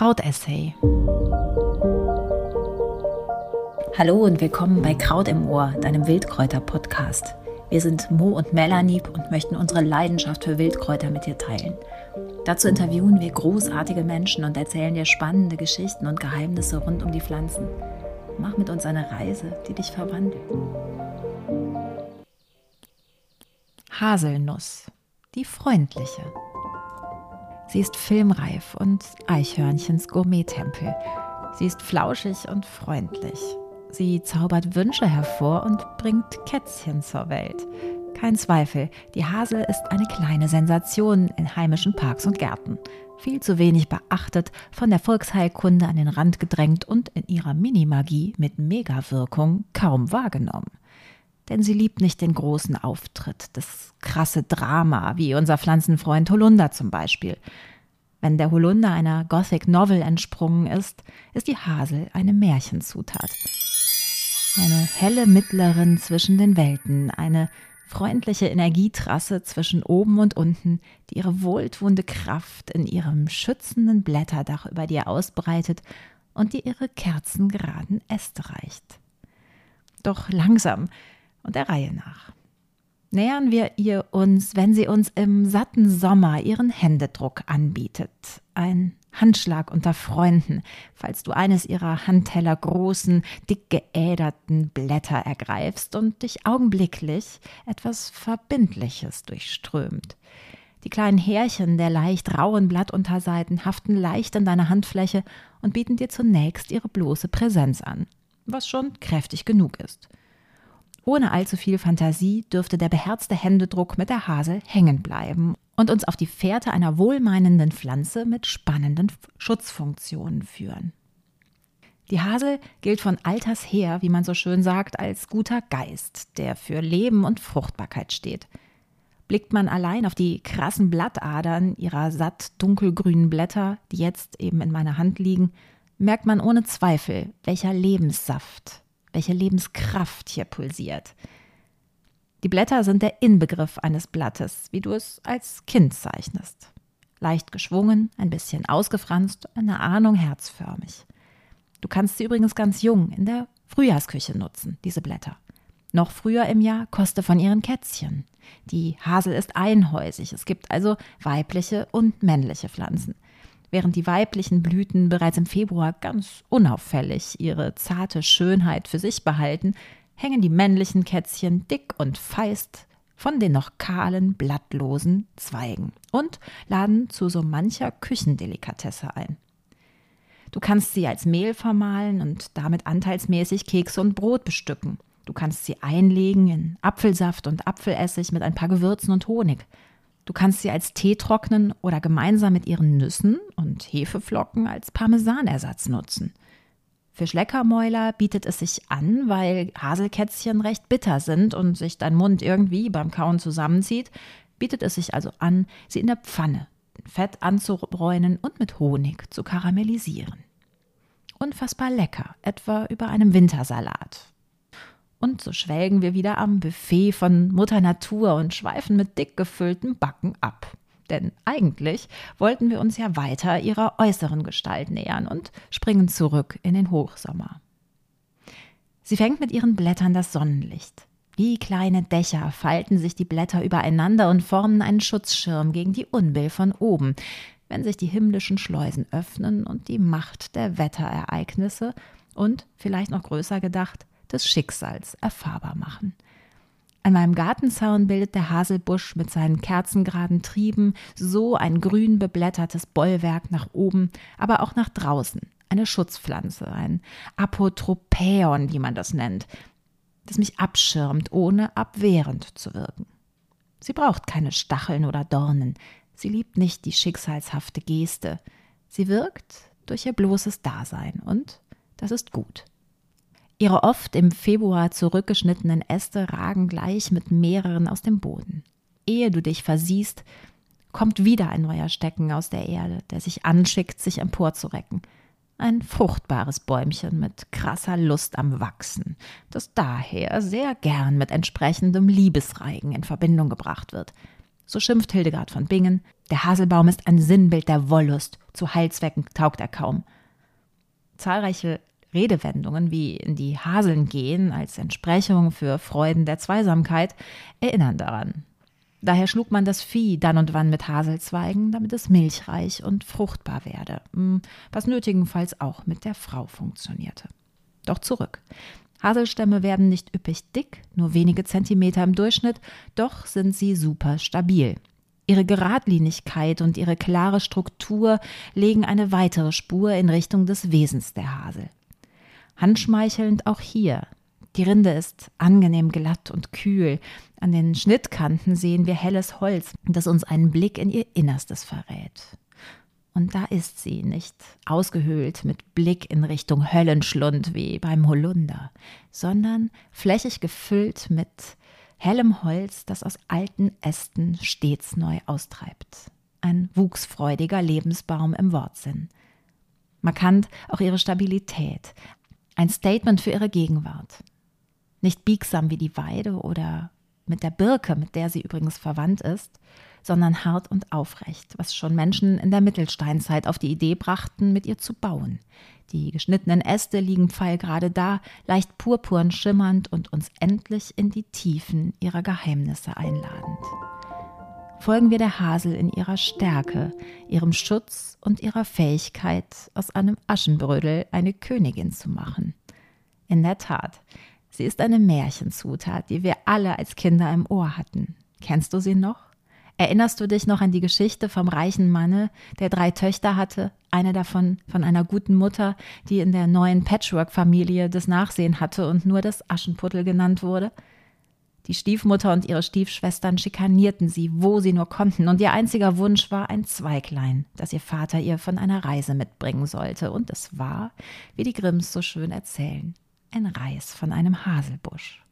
Krautessay. Hallo und willkommen bei Kraut im Ohr, deinem Wildkräuter-Podcast. Wir sind Mo und Melanie und möchten unsere Leidenschaft für Wildkräuter mit dir teilen. Dazu interviewen wir großartige Menschen und erzählen dir spannende Geschichten und Geheimnisse rund um die Pflanzen. Mach mit uns eine Reise, die dich verwandelt. Haselnuss, die freundliche. Sie ist filmreif und Eichhörnchens Gourmet-Tempel. Sie ist flauschig und freundlich. Sie zaubert Wünsche hervor und bringt Kätzchen zur Welt. Kein Zweifel, die Hasel ist eine kleine Sensation in heimischen Parks und Gärten. Viel zu wenig beachtet, von der Volksheilkunde an den Rand gedrängt und in ihrer Minimagie mit Megawirkung kaum wahrgenommen. Denn sie liebt nicht den großen Auftritt, das krasse Drama, wie unser Pflanzenfreund Holunder zum Beispiel. Wenn der Holunder einer Gothic Novel entsprungen ist, ist die Hasel eine Märchenzutat. Eine helle Mittlerin zwischen den Welten, eine freundliche Energietrasse zwischen oben und unten, die ihre wohltuende Kraft in ihrem schützenden Blätterdach über dir ausbreitet und die ihre kerzengeraden Äste reicht. Doch langsam und der Reihe nach nähern wir ihr uns, wenn sie uns im satten Sommer ihren Händedruck anbietet. Ein Handschlag unter Freunden, falls du eines ihrer Handteller großen, dick geäderten Blätter ergreifst und dich augenblicklich etwas Verbindliches durchströmt. Die kleinen Härchen der leicht rauen Blattunterseiten haften leicht an deiner Handfläche und bieten dir zunächst ihre bloße Präsenz an, was schon kräftig genug ist. Ohne allzu viel Fantasie dürfte der beherzte Händedruck mit der Hasel hängen bleiben und uns auf die Fährte einer wohlmeinenden Pflanze mit spannenden Schutzfunktionen führen. Die Hasel gilt von alters her, wie man so schön sagt, als guter Geist, der für Leben und Fruchtbarkeit steht. Blickt man allein auf die krassen Blattadern ihrer satt dunkelgrünen Blätter, die jetzt eben in meiner Hand liegen, merkt man ohne Zweifel, welcher Lebenssaft, welche Lebenskraft hier pulsiert. Die Blätter sind der Inbegriff eines Blattes, wie du es als Kind zeichnest. Leicht geschwungen, ein bisschen ausgefranst, eine Ahnung herzförmig. Du kannst sie übrigens ganz jung in der Frühjahrsküche nutzen, diese Blätter. Noch früher im Jahr koste von ihren Kätzchen. Die Hasel ist einhäusig, es gibt also weibliche und männliche Pflanzen während die weiblichen Blüten bereits im Februar ganz unauffällig ihre zarte Schönheit für sich behalten, hängen die männlichen Kätzchen dick und feist von den noch kahlen, blattlosen Zweigen und laden zu so mancher Küchendelikatesse ein. Du kannst sie als Mehl vermahlen und damit anteilsmäßig Kekse und Brot bestücken. Du kannst sie einlegen in Apfelsaft und Apfelessig mit ein paar Gewürzen und Honig. Du kannst sie als Tee trocknen oder gemeinsam mit ihren Nüssen und Hefeflocken als Parmesanersatz nutzen. Für Schleckermäuler bietet es sich an, weil Haselkätzchen recht bitter sind und sich dein Mund irgendwie beim Kauen zusammenzieht, bietet es sich also an, sie in der Pfanne Fett anzubräunen und mit Honig zu karamellisieren. Unfassbar lecker, etwa über einem Wintersalat und so schwelgen wir wieder am Buffet von Mutter Natur und schweifen mit dick gefüllten Backen ab. Denn eigentlich wollten wir uns ja weiter ihrer äußeren Gestalt nähern und springen zurück in den Hochsommer. Sie fängt mit ihren Blättern das Sonnenlicht. Wie kleine Dächer falten sich die Blätter übereinander und formen einen Schutzschirm gegen die Unbill von oben, wenn sich die himmlischen Schleusen öffnen und die Macht der Wetterereignisse und, vielleicht noch größer gedacht, des Schicksals erfahrbar machen. An meinem Gartenzaun bildet der Haselbusch mit seinen kerzengeraden Trieben so ein grün beblättertes Bollwerk nach oben, aber auch nach draußen. Eine Schutzpflanze, ein Apotropäon, wie man das nennt, das mich abschirmt, ohne abwehrend zu wirken. Sie braucht keine Stacheln oder Dornen. Sie liebt nicht die schicksalshafte Geste. Sie wirkt durch ihr bloßes Dasein und das ist gut. Ihre oft im Februar zurückgeschnittenen Äste ragen gleich mit mehreren aus dem Boden. Ehe du dich versiehst, kommt wieder ein neuer Stecken aus der Erde, der sich anschickt, sich emporzurecken. Ein fruchtbares Bäumchen mit krasser Lust am Wachsen, das daher sehr gern mit entsprechendem Liebesreigen in Verbindung gebracht wird. So schimpft Hildegard von Bingen, der Haselbaum ist ein Sinnbild der Wollust, zu Heilzwecken taugt er kaum. Zahlreiche Redewendungen wie in die Haseln gehen als Entsprechung für Freuden der Zweisamkeit erinnern daran. Daher schlug man das Vieh dann und wann mit Haselzweigen, damit es milchreich und fruchtbar werde, hm, was nötigenfalls auch mit der Frau funktionierte. Doch zurück. Haselstämme werden nicht üppig dick, nur wenige Zentimeter im Durchschnitt, doch sind sie super stabil. Ihre Geradlinigkeit und ihre klare Struktur legen eine weitere Spur in Richtung des Wesens der Hasel. Handschmeichelnd auch hier. Die Rinde ist angenehm glatt und kühl. An den Schnittkanten sehen wir helles Holz, das uns einen Blick in ihr Innerstes verrät. Und da ist sie, nicht ausgehöhlt mit Blick in Richtung Höllenschlund wie beim Holunder, sondern flächig gefüllt mit hellem Holz, das aus alten Ästen stets neu austreibt. Ein wuchsfreudiger Lebensbaum im Wortsinn. Markant auch ihre Stabilität, ein Statement für ihre Gegenwart. Nicht biegsam wie die Weide oder mit der Birke, mit der sie übrigens verwandt ist, sondern hart und aufrecht, was schon Menschen in der Mittelsteinzeit auf die Idee brachten, mit ihr zu bauen. Die geschnittenen Äste liegen pfeilgerade da, leicht purpurn schimmernd und uns endlich in die Tiefen ihrer Geheimnisse einladend. Folgen wir der Hasel in ihrer Stärke, ihrem Schutz und ihrer Fähigkeit, aus einem Aschenbrödel eine Königin zu machen. In der Tat, sie ist eine Märchenzutat, die wir alle als Kinder im Ohr hatten. Kennst du sie noch? Erinnerst du dich noch an die Geschichte vom reichen Manne, der drei Töchter hatte, eine davon von einer guten Mutter, die in der neuen Patchwork-Familie das Nachsehen hatte und nur das Aschenputtel genannt wurde? Die Stiefmutter und ihre Stiefschwestern schikanierten sie, wo sie nur konnten, und ihr einziger Wunsch war ein Zweiglein, das ihr Vater ihr von einer Reise mitbringen sollte, und es war, wie die Grimms so schön erzählen, ein Reis von einem Haselbusch.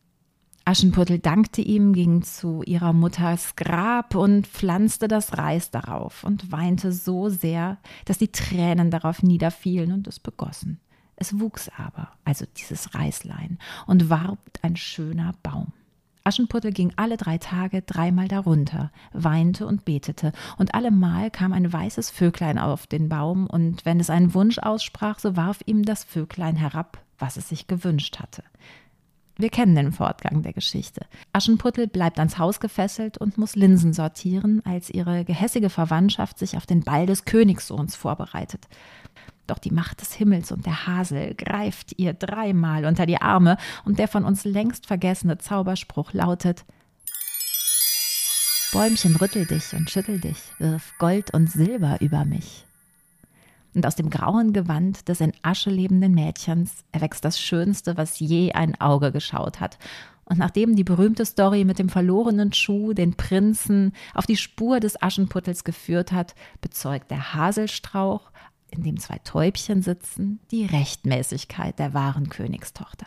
Aschenputtel dankte ihm, ging zu ihrer Mutters Grab und pflanzte das Reis darauf und weinte so sehr, dass die Tränen darauf niederfielen und es begossen. Es wuchs aber, also dieses Reislein, und warb ein schöner Baum. Aschenputtel ging alle drei Tage dreimal darunter, weinte und betete, und allemal kam ein weißes Vöglein auf den Baum, und wenn es einen Wunsch aussprach, so warf ihm das Vöglein herab, was es sich gewünscht hatte. Wir kennen den Fortgang der Geschichte. Aschenputtel bleibt ans Haus gefesselt und muss Linsen sortieren, als ihre gehässige Verwandtschaft sich auf den Ball des Königssohns vorbereitet. Doch die Macht des Himmels und der Hasel greift ihr dreimal unter die Arme und der von uns längst vergessene Zauberspruch lautet Bäumchen rüttel dich und schüttel dich, wirf Gold und Silber über mich und aus dem grauen Gewand des in Asche lebenden Mädchens erwächst das Schönste, was je ein Auge geschaut hat. Und nachdem die berühmte Story mit dem verlorenen Schuh den Prinzen auf die Spur des Aschenputtels geführt hat, bezeugt der Haselstrauch, in dem zwei Täubchen sitzen, die Rechtmäßigkeit der wahren Königstochter.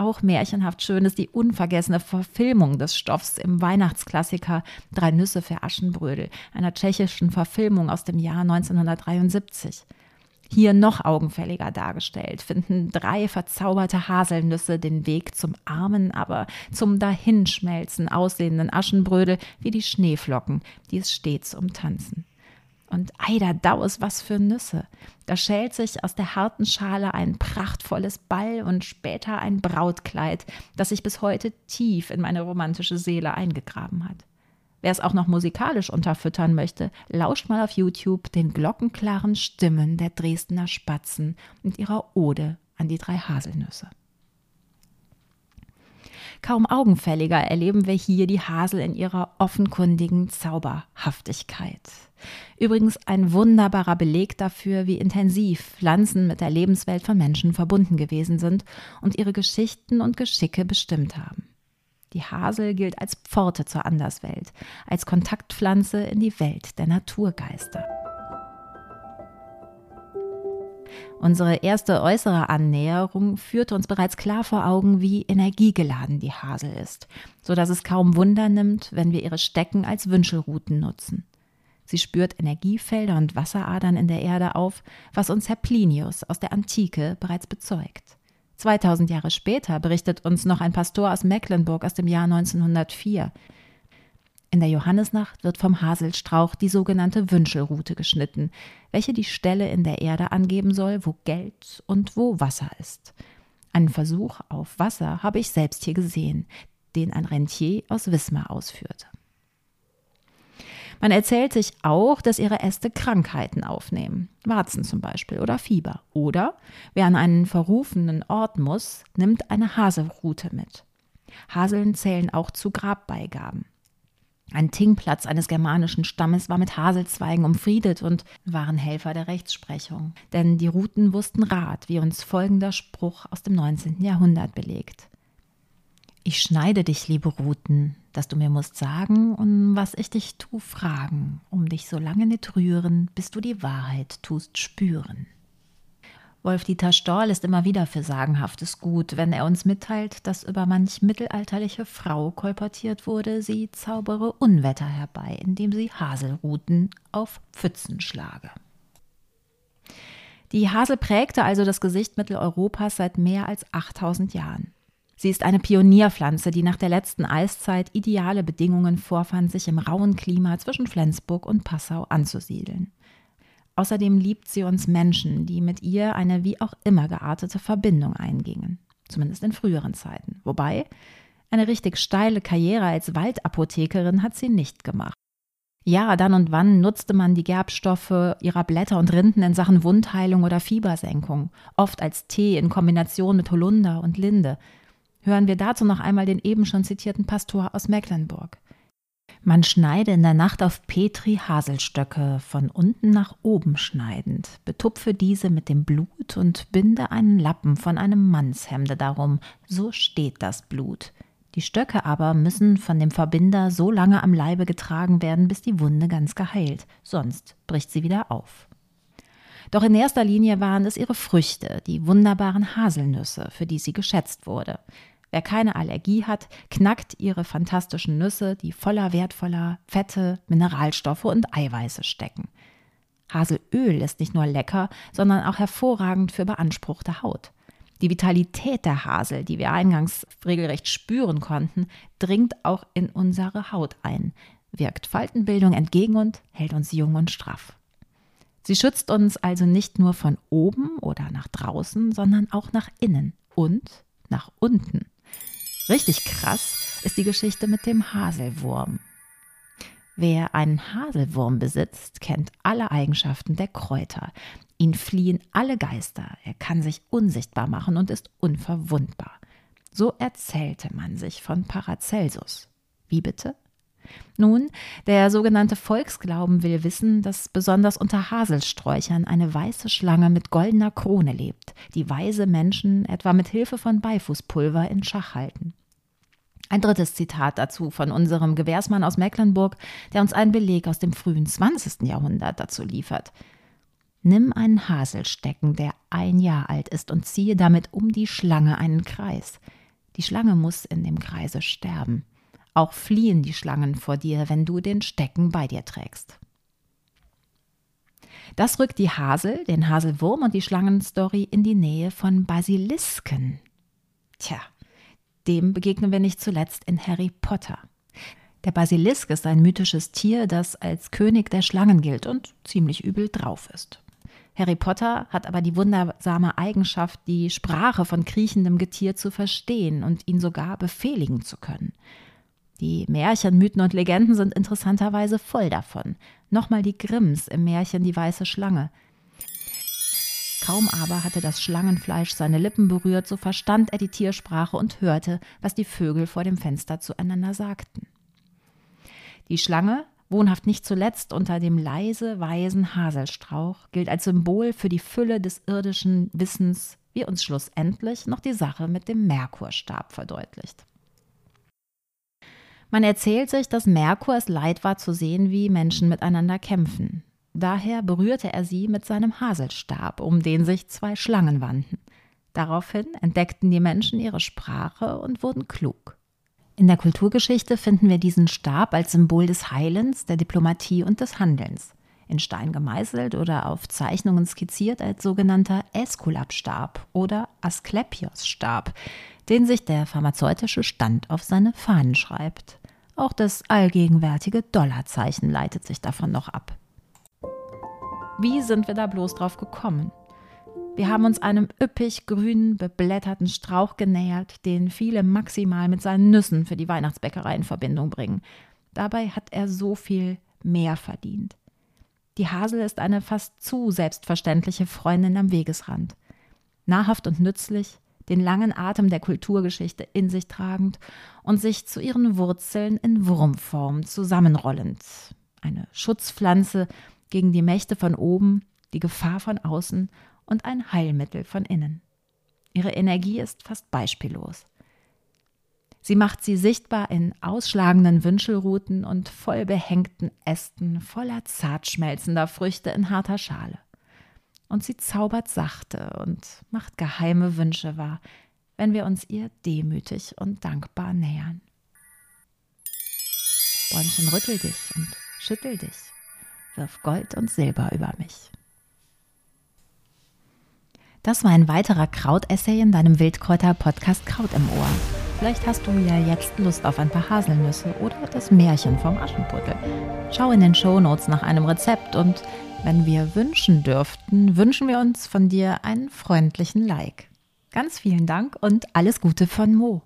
Auch märchenhaft schön ist die unvergessene Verfilmung des Stoffs im Weihnachtsklassiker Drei Nüsse für Aschenbrödel, einer tschechischen Verfilmung aus dem Jahr 1973. Hier noch augenfälliger dargestellt, finden drei verzauberte Haselnüsse den Weg zum armen, aber zum dahinschmelzen aussehenden Aschenbrödel wie die Schneeflocken, die es stets umtanzen. Und eider Daus, was für Nüsse. Da schält sich aus der harten Schale ein prachtvolles Ball und später ein Brautkleid, das sich bis heute tief in meine romantische Seele eingegraben hat. Wer es auch noch musikalisch unterfüttern möchte, lauscht mal auf YouTube den glockenklaren Stimmen der Dresdner Spatzen und ihrer Ode an die drei Haselnüsse. Kaum augenfälliger erleben wir hier die Hasel in ihrer offenkundigen Zauberhaftigkeit. Übrigens ein wunderbarer Beleg dafür, wie intensiv Pflanzen mit der Lebenswelt von Menschen verbunden gewesen sind und ihre Geschichten und Geschicke bestimmt haben. Die Hasel gilt als Pforte zur Anderswelt, als Kontaktpflanze in die Welt der Naturgeister. Unsere erste äußere Annäherung führte uns bereits klar vor Augen, wie energiegeladen die Hasel ist, so dass es kaum Wunder nimmt, wenn wir ihre Stecken als Wünschelruten nutzen. Sie spürt Energiefelder und Wasseradern in der Erde auf, was uns Herr Plinius aus der Antike bereits bezeugt. 2000 Jahre später berichtet uns noch ein Pastor aus Mecklenburg aus dem Jahr 1904. In der Johannisnacht wird vom Haselstrauch die sogenannte Wünschelrute geschnitten, welche die Stelle in der Erde angeben soll, wo Geld und wo Wasser ist. Einen Versuch auf Wasser habe ich selbst hier gesehen, den ein Rentier aus Wismar ausführte. Man erzählt sich auch, dass ihre Äste Krankheiten aufnehmen, Warzen zum Beispiel oder Fieber. Oder wer an einen verrufenen Ort muss, nimmt eine Haselrute mit. Haseln zählen auch zu Grabbeigaben. Ein Tingplatz eines germanischen Stammes war mit Haselzweigen umfriedet und waren Helfer der Rechtsprechung. Denn die Ruten wussten Rat, wie uns folgender Spruch aus dem 19. Jahrhundert belegt. Ich schneide dich, liebe Ruten, dass du mir musst sagen, und was ich dich tu, fragen, um dich so lange nicht rühren, bis du die Wahrheit tust spüren. Wolf-Dieter Storl ist immer wieder für Sagenhaftes gut, wenn er uns mitteilt, dass über manch mittelalterliche Frau kolportiert wurde, sie zaubere Unwetter herbei, indem sie Haselruten auf Pfützen schlage. Die Hasel prägte also das Gesicht Mitteleuropas seit mehr als 8000 Jahren. Sie ist eine Pionierpflanze, die nach der letzten Eiszeit ideale Bedingungen vorfand, sich im rauen Klima zwischen Flensburg und Passau anzusiedeln. Außerdem liebt sie uns Menschen, die mit ihr eine wie auch immer geartete Verbindung eingingen, zumindest in früheren Zeiten. Wobei, eine richtig steile Karriere als Waldapothekerin hat sie nicht gemacht. Ja, dann und wann nutzte man die Gerbstoffe ihrer Blätter und Rinden in Sachen Wundheilung oder Fiebersenkung, oft als Tee in Kombination mit Holunder und Linde. Hören wir dazu noch einmal den eben schon zitierten Pastor aus Mecklenburg. Man schneide in der Nacht auf Petri Haselstöcke, von unten nach oben schneidend, betupfe diese mit dem Blut und binde einen Lappen von einem Mannshemde darum, so steht das Blut. Die Stöcke aber müssen von dem Verbinder so lange am Leibe getragen werden, bis die Wunde ganz geheilt, sonst bricht sie wieder auf. Doch in erster Linie waren es ihre Früchte, die wunderbaren Haselnüsse, für die sie geschätzt wurde. Wer keine Allergie hat, knackt ihre fantastischen Nüsse, die voller wertvoller Fette, Mineralstoffe und Eiweiße stecken. Haselöl ist nicht nur lecker, sondern auch hervorragend für beanspruchte Haut. Die Vitalität der Hasel, die wir eingangs regelrecht spüren konnten, dringt auch in unsere Haut ein, wirkt Faltenbildung entgegen und hält uns jung und straff. Sie schützt uns also nicht nur von oben oder nach draußen, sondern auch nach innen und nach unten. Richtig krass ist die Geschichte mit dem Haselwurm. Wer einen Haselwurm besitzt, kennt alle Eigenschaften der Kräuter. Ihn fliehen alle Geister. Er kann sich unsichtbar machen und ist unverwundbar. So erzählte man sich von Paracelsus. Wie bitte? Nun, der sogenannte Volksglauben will wissen, dass besonders unter Haselsträuchern eine weiße Schlange mit goldener Krone lebt, die weise Menschen etwa mit Hilfe von Beifußpulver in Schach halten. Ein drittes Zitat dazu von unserem Gewährsmann aus Mecklenburg, der uns einen Beleg aus dem frühen 20. Jahrhundert dazu liefert. Nimm einen Haselstecken, der ein Jahr alt ist, und ziehe damit um die Schlange einen Kreis. Die Schlange muss in dem Kreise sterben. Auch fliehen die Schlangen vor dir, wenn du den Stecken bei dir trägst. Das rückt die Hasel, den Haselwurm und die Schlangenstory in die Nähe von Basilisken. Tja, dem begegnen wir nicht zuletzt in Harry Potter. Der Basilisk ist ein mythisches Tier, das als König der Schlangen gilt und ziemlich übel drauf ist. Harry Potter hat aber die wundersame Eigenschaft, die Sprache von kriechendem Getier zu verstehen und ihn sogar befehligen zu können. Die Märchen, Mythen und Legenden sind interessanterweise voll davon. Nochmal die Grimms im Märchen Die weiße Schlange. Kaum aber hatte das Schlangenfleisch seine Lippen berührt, so verstand er die Tiersprache und hörte, was die Vögel vor dem Fenster zueinander sagten. Die Schlange, wohnhaft nicht zuletzt unter dem leise weisen Haselstrauch, gilt als Symbol für die Fülle des irdischen Wissens, wie uns schlussendlich noch die Sache mit dem Merkurstab verdeutlicht. Man erzählt sich, dass Merkur es leid war zu sehen, wie Menschen miteinander kämpfen. Daher berührte er sie mit seinem Haselstab, um den sich zwei Schlangen wanden. Daraufhin entdeckten die Menschen ihre Sprache und wurden klug. In der Kulturgeschichte finden wir diesen Stab als Symbol des Heilens, der Diplomatie und des Handelns. In Stein gemeißelt oder auf Zeichnungen skizziert als sogenannter Äskulapstab oder Asklepios-Stab, den sich der pharmazeutische Stand auf seine Fahnen schreibt. Auch das allgegenwärtige Dollarzeichen leitet sich davon noch ab. Wie sind wir da bloß drauf gekommen? Wir haben uns einem üppig grünen, beblätterten Strauch genähert, den viele maximal mit seinen Nüssen für die Weihnachtsbäckerei in Verbindung bringen. Dabei hat er so viel mehr verdient. Die Hasel ist eine fast zu selbstverständliche Freundin am Wegesrand. Nahrhaft und nützlich, den langen Atem der Kulturgeschichte in sich tragend und sich zu ihren Wurzeln in Wurmform zusammenrollend. Eine Schutzpflanze gegen die Mächte von oben, die Gefahr von außen und ein Heilmittel von innen. Ihre Energie ist fast beispiellos. Sie macht sie sichtbar in ausschlagenden Wünschelruten und voll behängten Ästen voller zartschmelzender Früchte in harter Schale. Und sie zaubert sachte und macht geheime Wünsche wahr, wenn wir uns ihr demütig und dankbar nähern. Bäumchen, rüttel dich und schüttel dich, wirf Gold und Silber über mich. Das war ein weiterer Krautessay in deinem Wildkräuter-Podcast Kraut im Ohr. Vielleicht hast du ja jetzt Lust auf ein paar Haselnüsse oder das Märchen vom Aschenputtel. Schau in den Shownotes nach einem Rezept und wenn wir wünschen dürften, wünschen wir uns von dir einen freundlichen Like. Ganz vielen Dank und alles Gute von Mo.